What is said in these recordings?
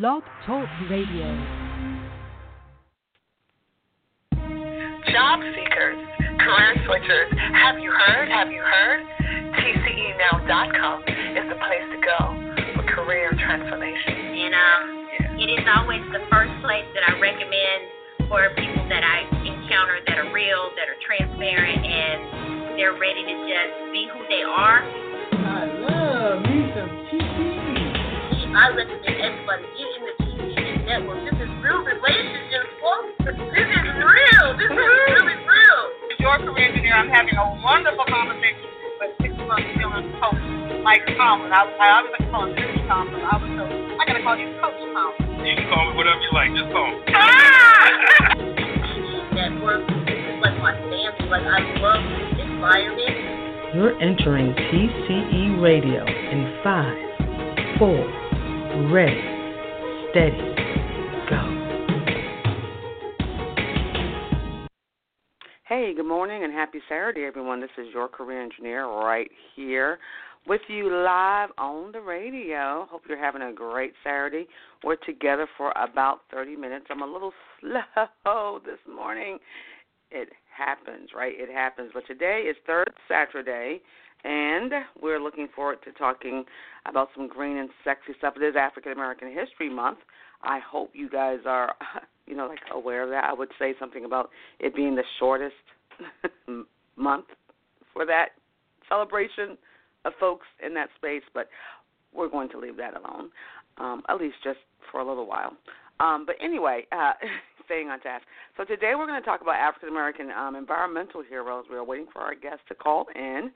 Blog Talk Radio. Job seekers, career switchers. Have you heard? Have you heard? TCEnow.com is the place to go for career transformation. And um, it is always the first place that I recommend for people that I encounter that are real, that are transparent, and they're ready to just be who they are. I love me some TCE. I recommend everybody get in the TCE network. This is real relationships, folks. This is real. This is really real. As your career engineer, I'm having a wonderful conversation with six months feeling coach Mike Tomlin. I, I always like to call him Coach Tomlin. I was so I gotta call you Coach Tomlin. You can call me whatever you like. Just call me. Ah! Network. This is like my family. Like I love this environment. You're entering TCE Radio in five, four, ready, steady, go. Hey, good morning and happy Saturday, everyone. This is your career engineer right here with you live on the radio. Hope you're having a great Saturday. We're together for about 30 minutes. I'm a little slow this morning. It happens, right? It happens. But today is third Saturday, and we're looking forward to talking about some green and sexy stuff. It is African American History Month. I hope you guys are, you know, like aware of that. I would say something about it being the shortest month for that celebration of folks in that space, but we're going to leave that alone, um, at least just for a little while. Um, but anyway, uh, staying on task. So today we're going to talk about African American um, environmental heroes. We are waiting for our guests to call in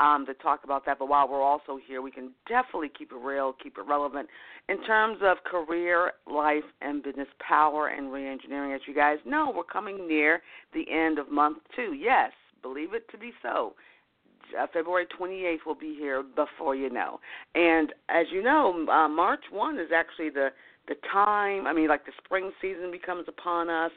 um, to talk about that. But while we're also here, we can definitely keep it real, keep it relevant in terms of career, life, and business power and reengineering. As you guys know, we're coming near the end of month two. Yes, believe it to be so uh, February 28th will be here before you know. And as you know, uh, March 1 is actually the the time. I mean, like the spring season becomes upon us.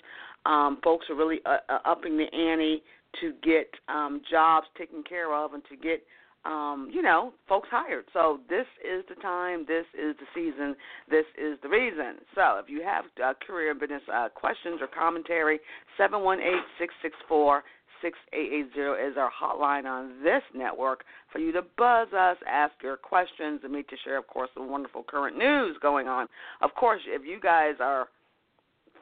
Um, folks are really uh, uh, upping the ante to get um, jobs taken care of and to get um, you know, folks hired. So this is the time, this is the season, this is the reason. So if you have uh, career business uh, questions or commentary, seven one eight six six four 6880 is our hotline on this network for you to buzz us, ask your questions, and me to share, of course, the wonderful current news going on. Of course, if you guys are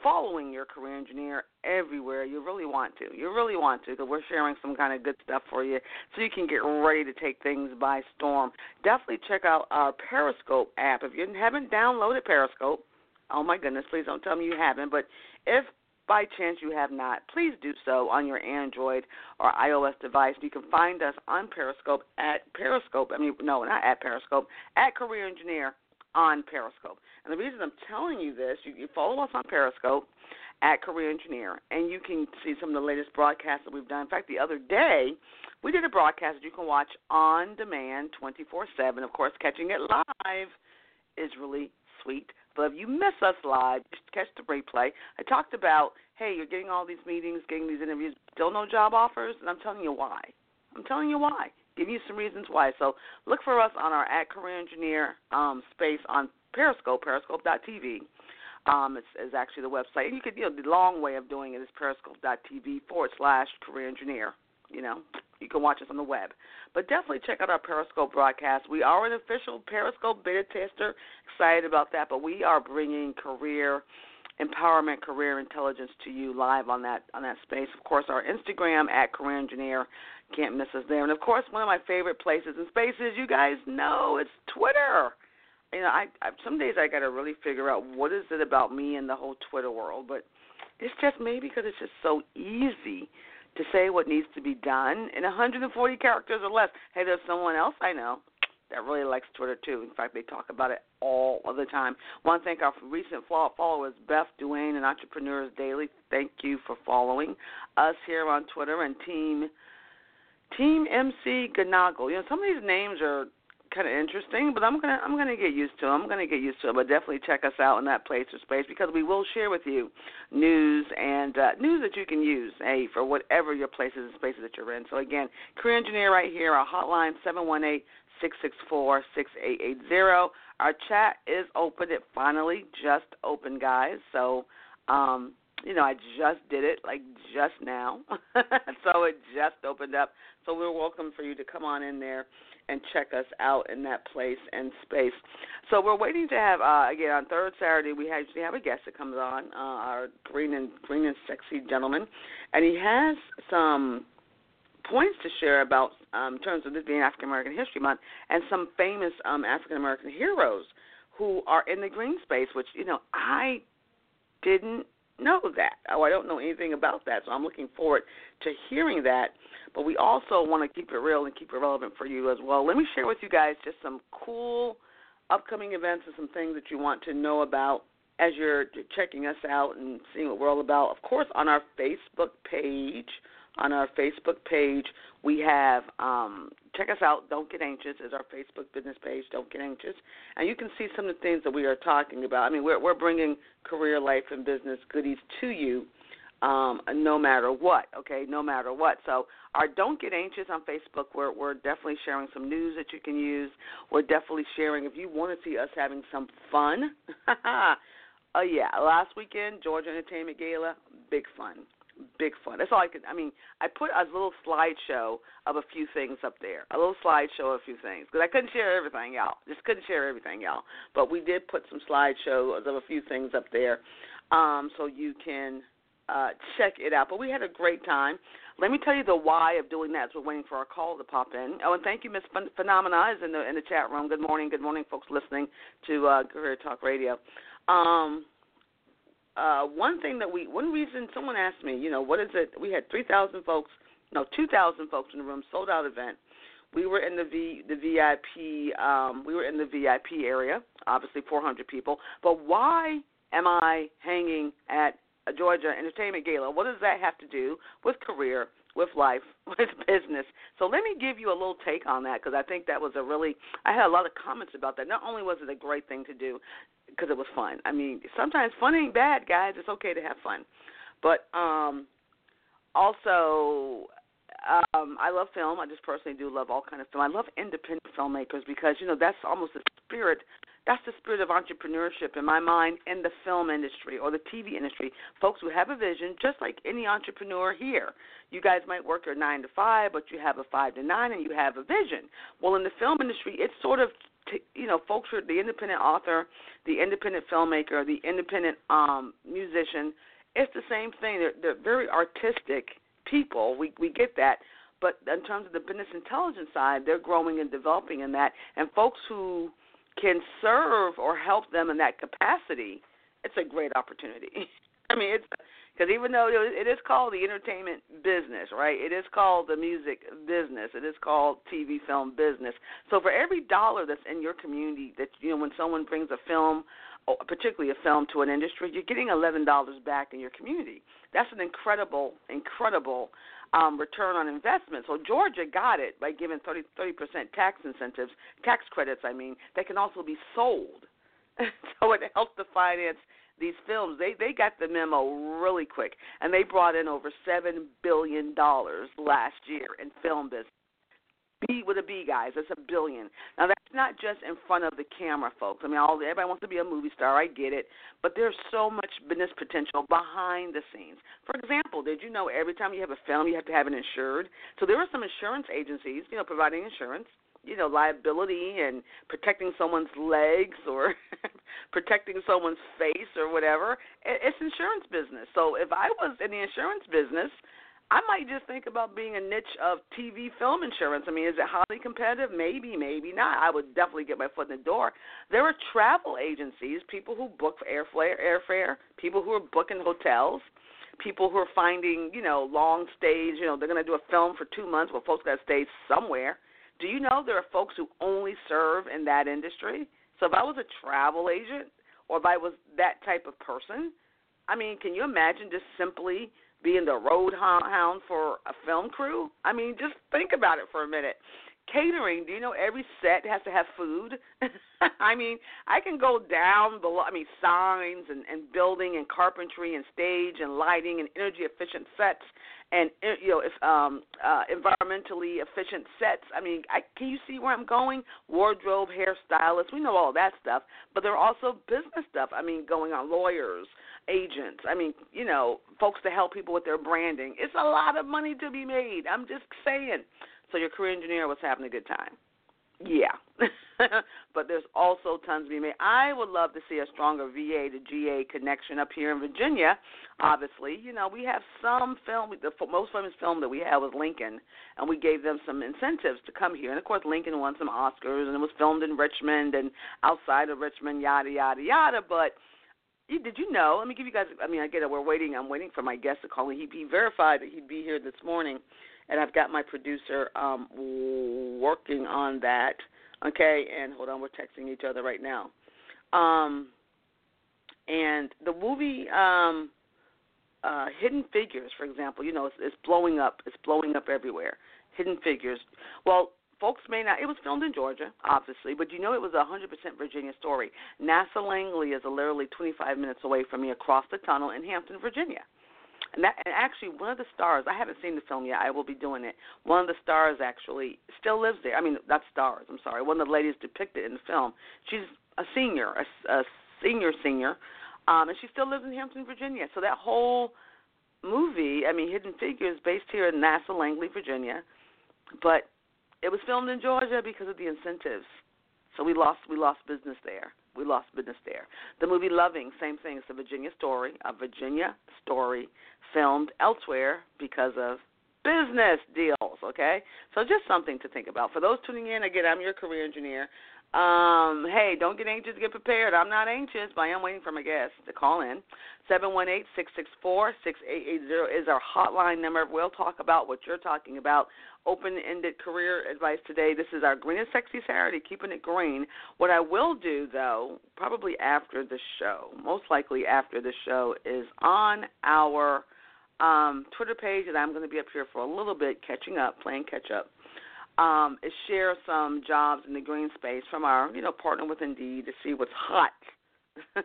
following your career engineer everywhere, you really want to. You really want to because we're sharing some kind of good stuff for you so you can get ready to take things by storm. Definitely check out our Periscope app. If you haven't downloaded Periscope, oh my goodness, please don't tell me you haven't, but if by chance you have not, please do so on your Android or iOS device. You can find us on Periscope at Periscope. I mean, no, not at Periscope, at Career Engineer on Periscope. And the reason I'm telling you this, you, you follow us on Periscope at Career Engineer, and you can see some of the latest broadcasts that we've done. In fact, the other day, we did a broadcast that you can watch on demand 24 7. Of course, catching it live is really sweet. But if you miss us live, just catch the replay. I talked about, hey, you're getting all these meetings, getting these interviews, still no job offers, and I'm telling you why. I'm telling you why. Give you some reasons why. So look for us on our at Career Engineer um, space on Periscope, periscope.tv. Um, it's, it's actually the website. And you could, you know, the long way of doing it is periscope.tv forward slash career engineer. You know, you can watch us on the web. But definitely check out our Periscope broadcast. We are an official Periscope beta tester. Excited about that. But we are bringing career empowerment, career intelligence to you live on that on that space. Of course, our Instagram at Career Engineer. Can't miss us there. And of course, one of my favorite places and spaces, you guys know, it's Twitter. You know, I, I some days I got to really figure out what is it about me and the whole Twitter world, but it's just maybe because it's just so easy to say what needs to be done in 140 characters or less. Hey, there's someone else I know that really likes Twitter too. In fact, they talk about it all of the time. Want to thank our recent followers, Beth Duane and Entrepreneurs Daily. Thank you for following us here on Twitter and Team Team MC Ganagle. You know, some of these names are kind of interesting, but I'm gonna I'm gonna get used to them. I'm gonna get used to it. But definitely check us out in that place or space because we will share with you news and uh, news that you can use, hey, for whatever your places and spaces that you're in. So again, career engineer right here. Our hotline seven one eight six six four six eight eight zero. Our chat is open. It finally just opened, guys. So. um you know, I just did it like just now. so it just opened up. So we're welcome for you to come on in there and check us out in that place and space. So we're waiting to have uh, again on third Saturday we usually have a guest that comes on, uh, our green and green and sexy gentleman, and he has some points to share about um, in terms of this being African American History Month and some famous um, African American heroes who are in the green space, which you know I didn't know that. Oh, I don't know anything about that, so I'm looking forward to hearing that. But we also want to keep it real and keep it relevant for you as well. Let me share with you guys just some cool upcoming events and some things that you want to know about as you're checking us out and seeing what we're all about. Of course, on our Facebook page, on our Facebook page, we have um, check us out. Don't get anxious is our Facebook business page. Don't get anxious, and you can see some of the things that we are talking about. I mean, we're we're bringing career, life, and business goodies to you um, no matter what. Okay, no matter what. So our don't get anxious on Facebook. We're we're definitely sharing some news that you can use. We're definitely sharing if you want to see us having some fun. oh yeah, last weekend Georgia Entertainment Gala, big fun. Big fun. That's all I could. I mean, I put a little slideshow of a few things up there. A little slideshow of a few things because I couldn't share everything, y'all. Just couldn't share everything, y'all. But we did put some slideshows of a few things up there, um, so you can uh, check it out. But we had a great time. Let me tell you the why of doing that. As we're waiting for our call to pop in. Oh, and thank you, Miss Phenomena, is in the in the chat room. Good morning, good morning, folks listening to uh, Career Talk Radio. Um, uh, one thing that we, one reason someone asked me, you know, what is it? We had three thousand folks, no, two thousand folks in the room, sold out event. We were in the V, the VIP, um, we were in the VIP area, obviously 400 people. But why am I hanging at a Georgia Entertainment Gala. What does that have to do with career, with life, with business? So let me give you a little take on that because I think that was a really, I had a lot of comments about that. Not only was it a great thing to do because it was fun. I mean, sometimes fun ain't bad, guys. It's okay to have fun. But um also um I love film. I just personally do love all kind of film. I love independent filmmakers because you know that's almost the spirit that's the spirit of entrepreneurship in my mind in the film industry or the TV industry. Folks who have a vision, just like any entrepreneur here. You guys might work your nine to five, but you have a five to nine and you have a vision. Well, in the film industry, it's sort of you know, folks are the independent author, the independent filmmaker, the independent um, musician. It's the same thing. They're, they're very artistic people. We we get that, but in terms of the business intelligence side, they're growing and developing in that. And folks who can serve or help them in that capacity, it's a great opportunity. I mean, it's because even though it is called the entertainment business, right? It is called the music business. It is called TV film business. So for every dollar that's in your community, that you know, when someone brings a film, particularly a film to an industry, you're getting eleven dollars back in your community. That's an incredible, incredible um, return on investment. So Georgia got it by giving 30 percent tax incentives, tax credits. I mean, that can also be sold. so it helped to finance these films. They they got the memo really quick, and they brought in over seven billion dollars last year in film business. B with a B, guys. That's a billion. Now that's not just in front of the camera, folks. I mean, all everybody wants to be a movie star. I get it, but there's so much business potential behind the scenes. For example, did you know every time you have a film, you have to have it insured? So there are some insurance agencies, you know, providing insurance you know liability and protecting someone's legs or protecting someone's face or whatever it's insurance business so if i was in the insurance business I might just think about being a niche of TV film insurance. I mean, is it highly competitive? Maybe, maybe not. I would definitely get my foot in the door. There are travel agencies, people who book airfare, airfare, people who are booking hotels, people who are finding, you know, long stays. You know, they're going to do a film for two months. Well, folks got to stay somewhere Do you know there are folks who only serve in that industry? So if I was a travel agent or if I was that type of person, I mean, can you imagine just simply being the road hound for a film crew? I mean, just think about it for a minute catering, do you know every set has to have food? I mean, I can go down below. I mean, signs and, and building and carpentry and stage and lighting and energy efficient sets and you know, if um, uh, environmentally efficient sets. I mean, I, can you see where I'm going? Wardrobe, hairstylist, we know all that stuff. But there are also business stuff. I mean, going on lawyers, agents. I mean, you know, folks to help people with their branding. It's a lot of money to be made. I'm just saying. So your career engineer was having a good time. Yeah. but there's also tons to be made. I would love to see a stronger VA to GA connection up here in Virginia. Obviously, you know, we have some film, the most famous film that we had was Lincoln, and we gave them some incentives to come here. And of course, Lincoln won some Oscars, and it was filmed in Richmond and outside of Richmond, yada, yada, yada. But did you know? Let me give you guys. I mean, I get it. We're waiting. I'm waiting for my guest to call me. He verified that he'd be here this morning and I've got my producer um, working on that. Okay, and hold on, we're texting each other right now. Um, and the movie um, uh, Hidden Figures, for example, you know, it's, it's blowing up. It's blowing up everywhere. Hidden Figures. Well, folks may not. It was filmed in Georgia, obviously, but you know it was a 100% Virginia story. NASA Langley is literally 25 minutes away from me across the tunnel in Hampton, Virginia. And that and actually one of the stars, I haven't seen the film yet. I will be doing it. One of the stars actually still lives there. I mean, not stars. I'm sorry. One of the ladies depicted in the film. She's a senior, a, a senior senior, um, and she still lives in Hampton, Virginia. So that whole movie, I mean, Hidden Figures, based here in NASA Langley, Virginia, but it was filmed in Georgia because of the incentives. So we lost we lost business there we lost business there. The movie Loving, same thing. It's a Virginia story, a Virginia story filmed elsewhere because of business deals, okay? So just something to think about. For those tuning in, again, I'm your career engineer. Um, hey, don't get anxious, get prepared. I'm not anxious, but I am waiting for my guest to call in. 718 664 6880 is our hotline number. We'll talk about what you're talking about open ended career advice today. This is our Green and Sexy Saturday, keeping it green. What I will do, though, probably after the show, most likely after the show, is on our um, Twitter page, and I'm going to be up here for a little bit, catching up, playing catch up um, is share some jobs in the green space from our, you know, partner with Indeed to see what's hot,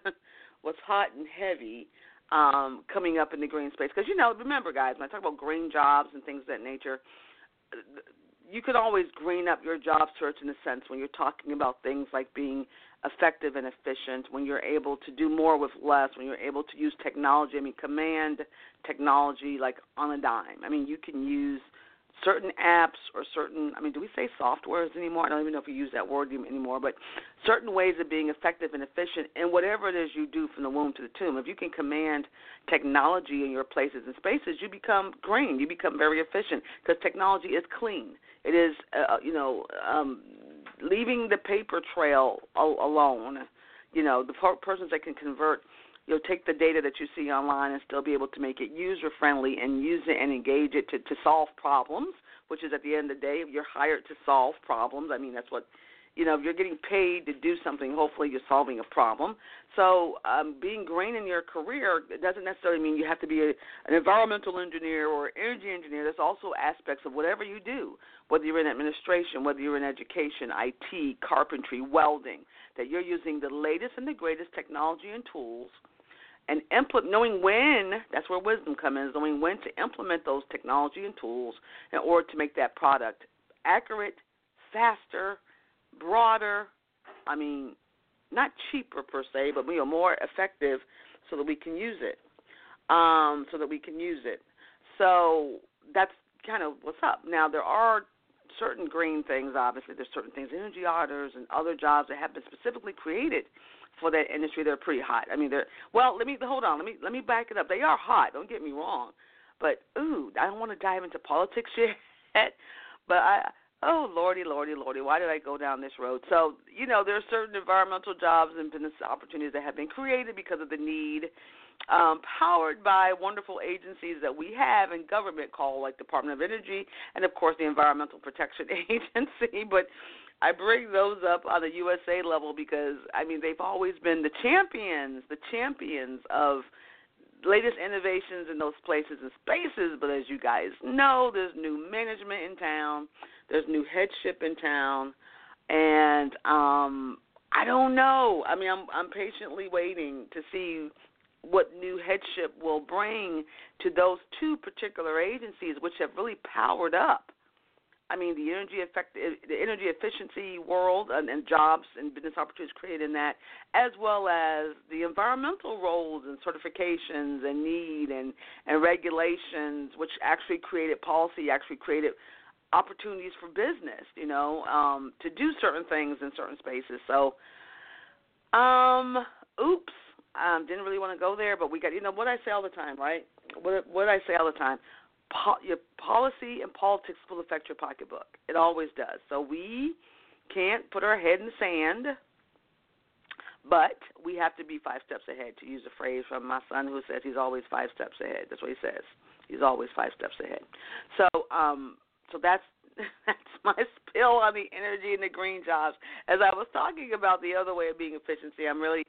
what's hot and heavy um, coming up in the green space. Because you know, remember, guys, when I talk about green jobs and things of that nature, you can always green up your job search in a sense when you're talking about things like being effective and efficient, when you're able to do more with less, when you're able to use technology. I mean, command technology like on a dime. I mean, you can use certain apps or certain I mean, do we say softwares anymore? I don't even know if we use that word anymore, but certain ways of being effective and efficient in whatever it is you do from the womb to the tomb. If you can command technology in your places and spaces, you become green. You become very efficient because technology is clean. It is, uh, uh you know, um, leaving the paper trail alone. You know, the persons that can convert you'll take the data that you see online and still be able to make it user friendly and use it and engage it to, to solve problems, which is at the end of the day, you're hired to solve problems. I mean, that's what, you know, if you're getting paid to do something, hopefully you're solving a problem. So um, being green in your career doesn't necessarily mean you have to be a, an environmental engineer or energy engineer. There's also aspects of whatever you do, whether you're in administration, whether you're in education, IT, carpentry, welding, that you're using the latest and the greatest technology and tools – and implement, knowing when that's where wisdom comes in, knowing when to implement those technology and tools in order to make that product accurate, faster, broader. I mean, not cheaper per se, but you know, more effective, so that we can use it. Um, so that we can use it. So that's kind of what's up. Now there are certain green things. Obviously, there's certain things, energy auditors and other jobs that have been specifically created for that industry. They're pretty hot. I mean, they're well. Let me hold on. Let me let me back it up. They are hot. Don't get me wrong, but ooh, I don't want to dive into politics yet. But I oh lordy, lordy, lordy, why did I go down this road? So you know, there are certain environmental jobs and business opportunities that have been created because of the need. Um, powered by wonderful agencies that we have in government called like Department of Energy and of course the Environmental Protection Agency. But I bring those up on the USA level because I mean they've always been the champions, the champions of latest innovations in those places and spaces. But as you guys know, there's new management in town, there's new headship in town, and um, I don't know. I mean, I'm I'm patiently waiting to see what new headship will bring to those two particular agencies, which have really powered up I mean, the energy effect, the energy efficiency world and, and jobs and business opportunities created in that, as well as the environmental roles and certifications and need and and regulations, which actually created policy, actually created opportunities for business, you know, um, to do certain things in certain spaces. So, um, oops, um, didn't really want to go there, but we got, you know, what I say all the time, right? What what I say all the time po- your policy and politics will affect your pocketbook. It always does. So we can't put our head in the sand, but we have to be five steps ahead. To use a phrase from my son, who says he's always five steps ahead. That's what he says. He's always five steps ahead. So, um, so that's that's my spill on the energy and the green jobs. As I was talking about the other way of being efficiency, I'm really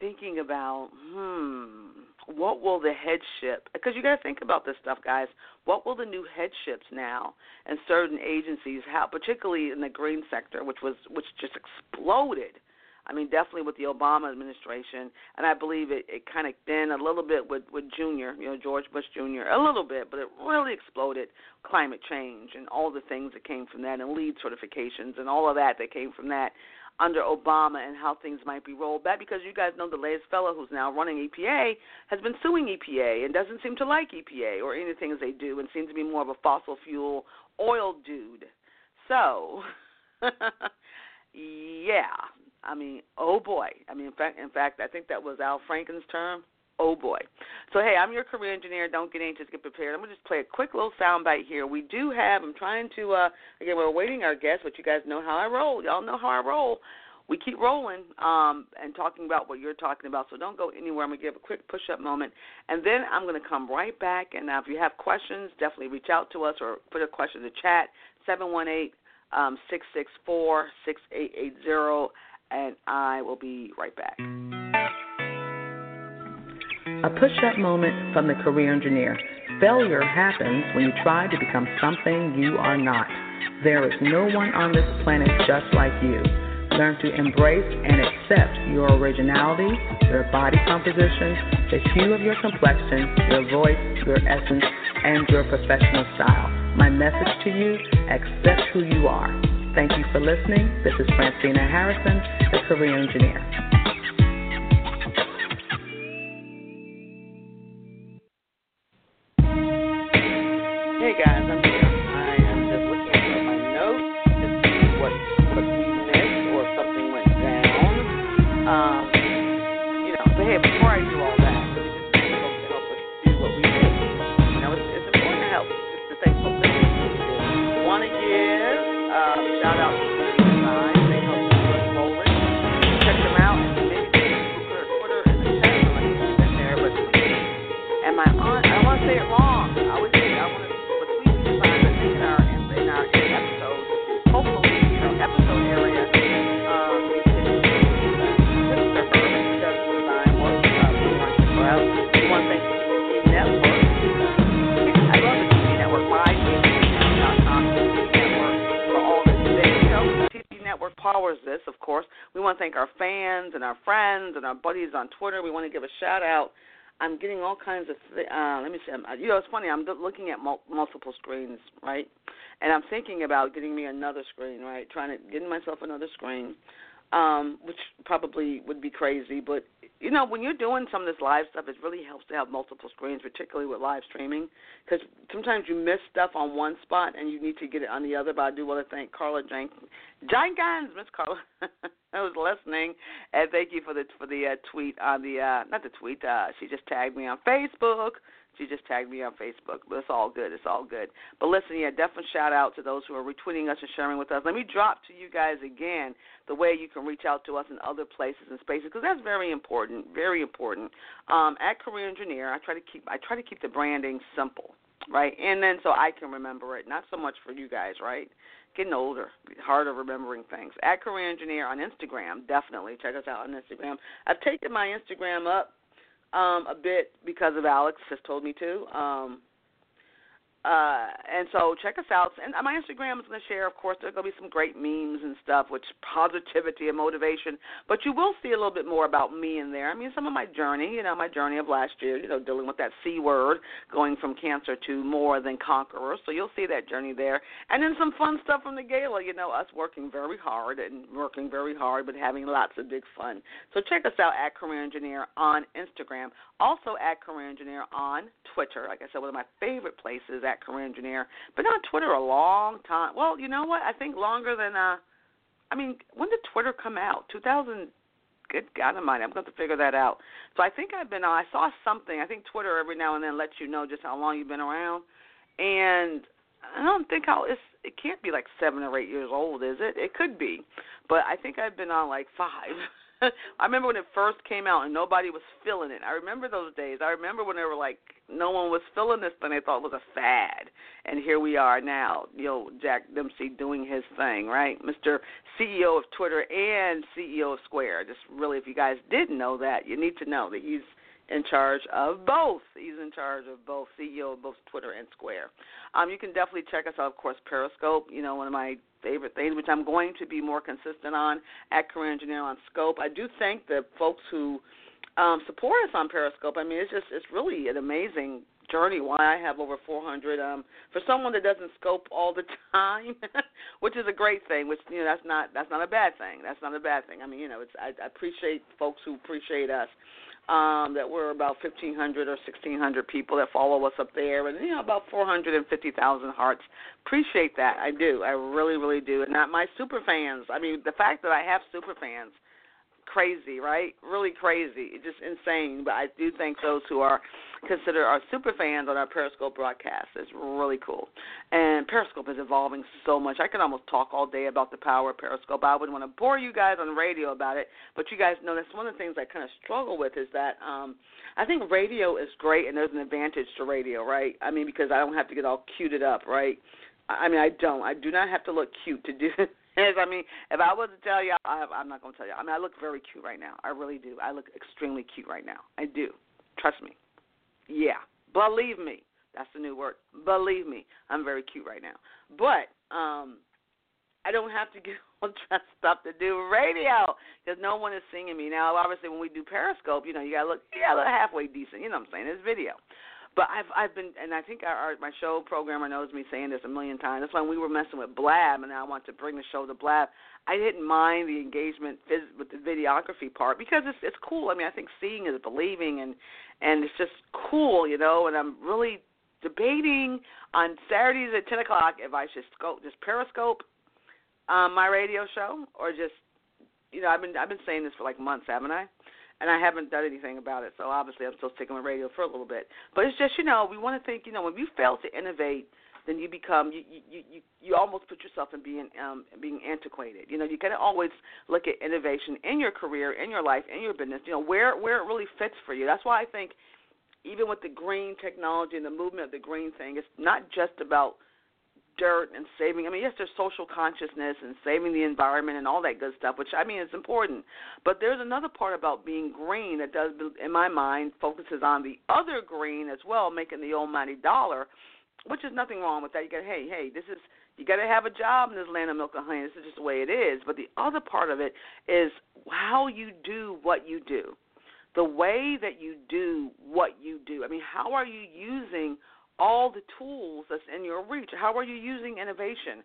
thinking about, hmm, what will the headship? Because you got to think about this stuff, guys. What will the new headships now and certain agencies, how, particularly in the green sector, which was which just exploded. I mean, definitely with the Obama administration, and I believe it, it kind of then a little bit with with Junior, you know, George Bush Jr. A little bit, but it really exploded. Climate change and all the things that came from that, and LEED certifications and all of that that came from that under Obama and how things might be rolled back because you guys know the latest fellow who's now running EPA has been suing EPA and doesn't seem to like EPA or any things they do and seems to be more of a fossil fuel oil dude. So, yeah, I mean, oh boy. I mean, in fact, in fact, I think that was Al Franken's term oh boy. So hey, I'm your career engineer. Don't get anxious. Get prepared. I'm gonna just play a quick little sound bite here. We do have. I'm trying to. uh Again, we're awaiting our guests, but you guys know how I roll. Y'all know how I roll. We keep rolling um, and talking about what you're talking about. So don't go anywhere. I'm gonna give a quick push-up moment, and then I'm gonna come right back. And now, if you have questions, definitely reach out to us or put a question in the chat. Seven one eight um, six six four six eight eight zero, and I will be right back. A push up moment from the career engineer. Failure happens when you try to become something you are not. There is no one on this planet just like you. Learn to embrace and accept your originality, your body composition, the hue of your complexion, your voice, your essence, and your professional style. My message to you accept who you are. Thank you for listening. This is Francina Harrison, the career engineer. Buddies on Twitter. We want to give a shout out. I'm getting all kinds of. Th- uh, let me see. I'm, you know, it's funny. I'm looking at mul- multiple screens, right? And I'm thinking about getting me another screen, right? Trying to getting myself another screen, um, which probably would be crazy. But you know, when you're doing some of this live stuff, it really helps to have multiple screens, particularly with live streaming, because sometimes you miss stuff on one spot and you need to get it on the other. But I do want to thank Carla Jenkins Jenkins, Miss Carla, Was listening, and thank you for the for the uh, tweet on the uh, not the tweet. Uh, she just tagged me on Facebook. She just tagged me on Facebook. But it's all good. It's all good. But listen, yeah, definitely shout out to those who are retweeting us and sharing with us. Let me drop to you guys again the way you can reach out to us in other places and spaces because that's very important. Very important. Um, at Career Engineer, I try to keep I try to keep the branding simple, right? And then so I can remember it. Not so much for you guys, right? Getting older, harder remembering things. At Career Engineer on Instagram, definitely check us out on Instagram. I've taken my Instagram up um, a bit because of Alex has told me to. Um, uh, and so check us out. And my Instagram is going to share, of course, there's going to be some great memes and stuff, which positivity and motivation. But you will see a little bit more about me in there. I mean, some of my journey, you know, my journey of last year, you know, dealing with that C word, going from cancer to more than conqueror. So you'll see that journey there. And then some fun stuff from the gala, you know, us working very hard and working very hard, but having lots of big fun. So check us out at Career Engineer on Instagram. Also at Career Engineer on Twitter. Like I said, one of my favorite places at Career Engineer. Been on Twitter a long time. Well, you know what? I think longer than uh I mean, when did Twitter come out? 2000 good God Almighty, I'm going to figure that out. So I think I've been on. I saw something. I think Twitter every now and then lets you know just how long you've been around, and I don't think how it's. It can't be like seven or eight years old, is it? It could be, but I think I've been on like five. I remember when it first came out and nobody was feeling it. I remember those days. I remember when they were like no one was feeling this thing they thought it was a fad. And here we are now, you know, Jack Dempsey doing his thing, right? Mr. CEO of Twitter and CEO of Square. Just really if you guys didn't know that, you need to know that he's in charge of both. He's in charge of both CEO of both Twitter and Square. Um, you can definitely check us out, of course, Periscope. You know, one of my favorite things, which I'm going to be more consistent on at Career Engineer on Scope. I do thank the folks who um, support us on Periscope. I mean, it's just it's really an amazing journey why I have over 400 um for someone that doesn't scope all the time which is a great thing which you know that's not that's not a bad thing that's not a bad thing I mean you know it's I, I appreciate folks who appreciate us um, that we're about 1,500 or 1,600 people that follow us up there, and you know about 450,000 hearts. Appreciate that, I do, I really, really do. And not my super fans. I mean, the fact that I have super fans crazy, right? Really crazy. Just insane. But I do thank those who are considered our super fans on our Periscope broadcast. It's really cool. And Periscope is evolving so much. I can almost talk all day about the power of Periscope. I wouldn't want to bore you guys on radio about it, but you guys know that's one of the things I kind of struggle with is that um I think radio is great and there's an advantage to radio, right? I mean because I don't have to get all cuted up, right? I mean I don't. I do not have to look cute to do I mean, if I was to tell you, I, I'm not to tell you. I mean, I look very cute right now. I really do. I look extremely cute right now. I do. Trust me. Yeah. Believe me. That's the new word. Believe me. I'm very cute right now. But um I don't have to get all dressed up to do radio because no one is singing me. Now, obviously, when we do Periscope, you know, you got to look, you got to look halfway decent. You know what I'm saying? It's video. But I've I've been and I think our, our my show programmer knows me saying this a million times. That's when we were messing with Blab, and I want to bring the show to Blab. I didn't mind the engagement phys- with the videography part because it's it's cool. I mean, I think seeing is believing, and and it's just cool, you know. And I'm really debating on Saturdays at ten o'clock if I should scope just Periscope um, my radio show or just you know I've been I've been saying this for like months, haven't I? And I haven't done anything about it. So obviously, I'm still sticking with radio for a little bit. But it's just you know we want to think you know when you fail to innovate, then you become you you you, you almost put yourself in being um being antiquated. You know you got to always look at innovation in your career, in your life, in your business. You know where where it really fits for you. That's why I think even with the green technology and the movement of the green thing, it's not just about dirt and saving. I mean, yes, there's social consciousness and saving the environment and all that good stuff, which I mean is important. But there's another part about being green that does, in my mind, focuses on the other green as well, making the almighty dollar, which is nothing wrong with that. You get, hey, hey, this is you got to have a job in this land of milk and honey. This is just the way it is. But the other part of it is how you do what you do, the way that you do what you do. I mean, how are you using all the tools that's in your reach. How are you using innovation?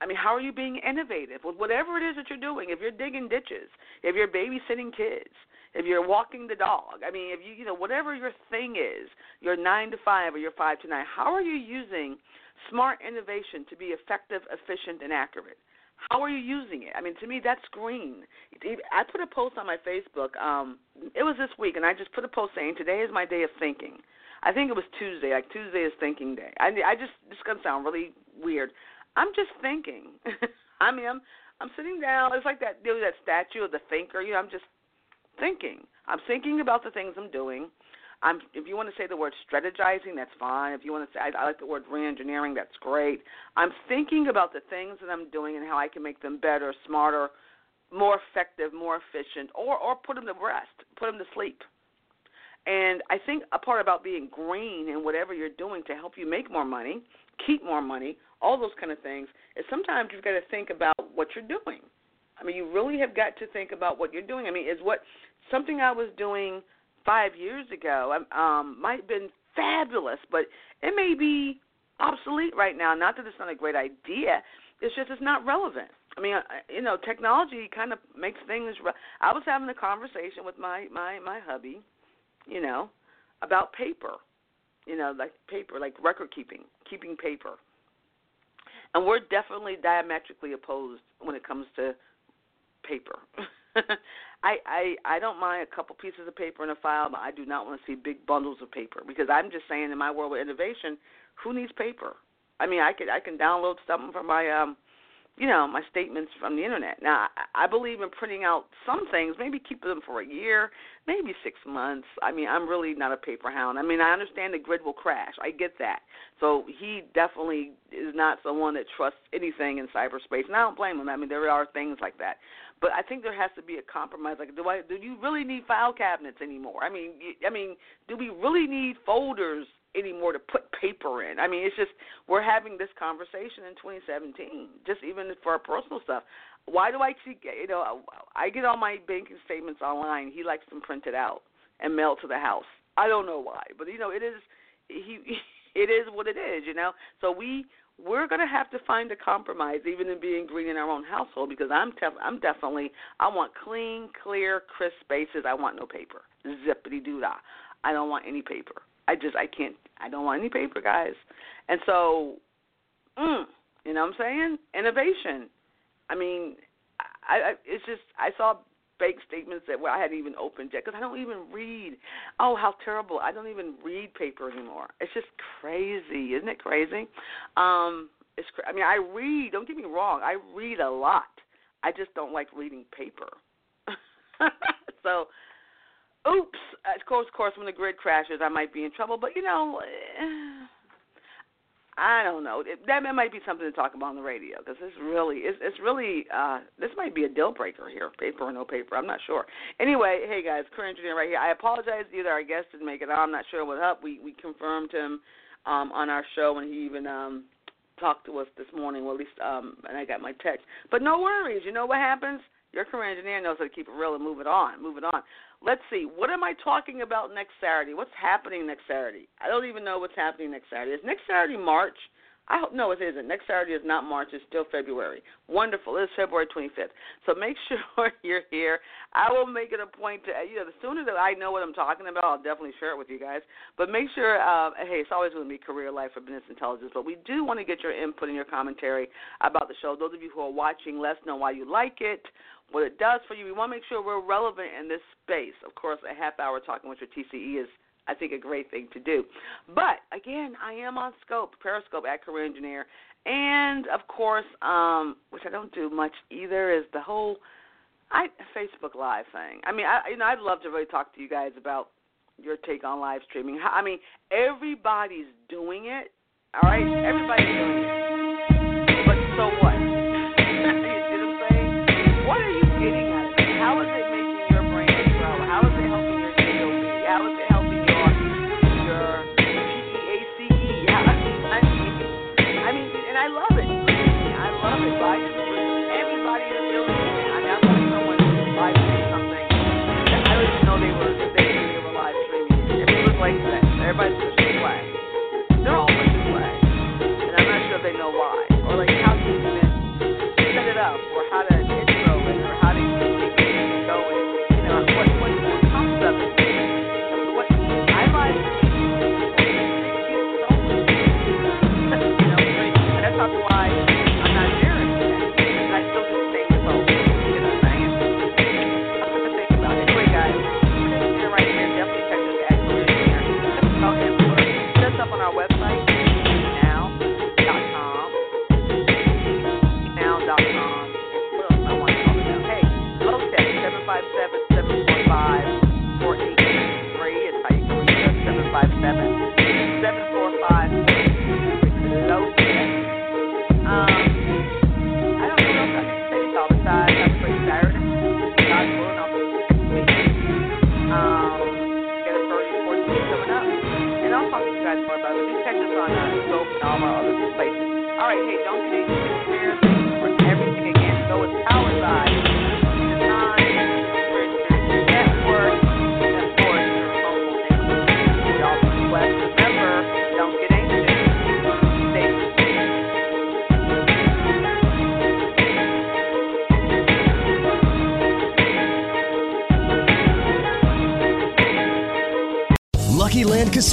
I mean, how are you being innovative with whatever it is that you're doing? If you're digging ditches, if you're babysitting kids, if you're walking the dog, I mean, if you, you know, whatever your thing is, your nine to five or your five to nine, how are you using smart innovation to be effective, efficient, and accurate? How are you using it? I mean, to me, that's green. I put a post on my Facebook. Um, it was this week, and I just put a post saying today is my day of thinking. I think it was Tuesday. Like Tuesday is thinking day. I, I just this is gonna sound really weird. I'm just thinking. I mean, I'm I'm sitting down. It's like that you know, that statue of the thinker. You know, I'm just thinking. I'm thinking about the things I'm doing. I'm if you want to say the word strategizing, that's fine. If you want to say I, I like the word reengineering, that's great. I'm thinking about the things that I'm doing and how I can make them better, smarter, more effective, more efficient, or or put them to rest, put them to sleep. And I think a part about being green in whatever you're doing to help you make more money, keep more money, all those kind of things, is sometimes you've got to think about what you're doing. I mean, you really have got to think about what you're doing. I mean, is what something I was doing five years ago um, um might have been fabulous, but it may be obsolete right now. Not that it's not a great idea, it's just it's not relevant. I mean, you know, technology kind of makes things. Re- I was having a conversation with my my my hubby, you know, about paper, you know, like paper, like record keeping, keeping paper. And we're definitely diametrically opposed when it comes to paper. I I I don't mind a couple pieces of paper in a file, but I do not want to see big bundles of paper because I'm just saying in my world of innovation, who needs paper? I mean, I could I can download something from my um you know, my statements from the internet. Now, I believe in printing out some things, maybe keep them for a year, maybe six months. I mean, I'm really not a paper hound. I mean, I understand the grid will crash. I get that. So he definitely is not someone that trusts anything in cyberspace, and I don't blame him. I mean, there are things like that. But I think there has to be a compromise. Like, do I do you really need file cabinets anymore? I mean, I mean, do we really need folders anymore to put paper in. I mean, it's just we're having this conversation in 2017, just even for our personal stuff. Why do I keep, you know, I get all my banking statements online. He likes them printed out and mailed to the house. I don't know why, but you know, it is he it is what it is, you know. So we we're going to have to find a compromise, even in being green in our own household, because I'm tef- I'm definitely I want clean, clear, crisp spaces. I want no paper, zippity doo dah. I don't want any paper. I just I can't I don't want any paper, guys. And so, mm, you know what I'm saying? Innovation. I mean, I, I it's just I saw fake statements that well I hadn't even opened yet because I don't even read. Oh, how terrible! I don't even read paper anymore. It's just crazy, isn't it crazy? Um, it's I mean I read. Don't get me wrong, I read a lot. I just don't like reading paper. so oops, of course, of course, when the grid crashes, I might be in trouble. But you know, eh, I don't know. That might be something to talk about on the radio because it's really, it's, it's really, uh, this might be a deal breaker here, paper or no paper. I'm not sure. Anyway, hey guys, current engineer right here. I apologize. Either our guest didn't make it. I'm not sure what up. We we confirmed him um, on our show, and he even um, talked to us this morning. Well, at least, um, and I got my text. But no worries. You know what happens? Your career engineer knows how to keep it real and move it on. Move it on. Let's see. What am I talking about next Saturday? What's happening next Saturday? I don't even know what's happening next Saturday. Is next Saturday March? I hope no, it isn't. Next Saturday is not March; it's still February. Wonderful. It's February 25th. So make sure you're here. I will make it a point to you know the sooner that I know what I'm talking about, I'll definitely share it with you guys. But make sure, uh, hey, it's always going to be career life or business intelligence. But we do want to get your input and your commentary about the show. Those of you who are watching, let us know why you like it, what it does for you. We want to make sure we're relevant in this space. Of course, a half hour talking with your TCE is, I think, a great thing to do. But again, I am on Scope, Periscope at Career Engineer, and of course, um, which I don't do much either, is the whole I Facebook Live thing. I mean, I you know I'd love to really talk to you guys about your take on live streaming. I mean, everybody's doing it. All right, everybody's doing it. us on uh, and all our other places. All right, hey, don't be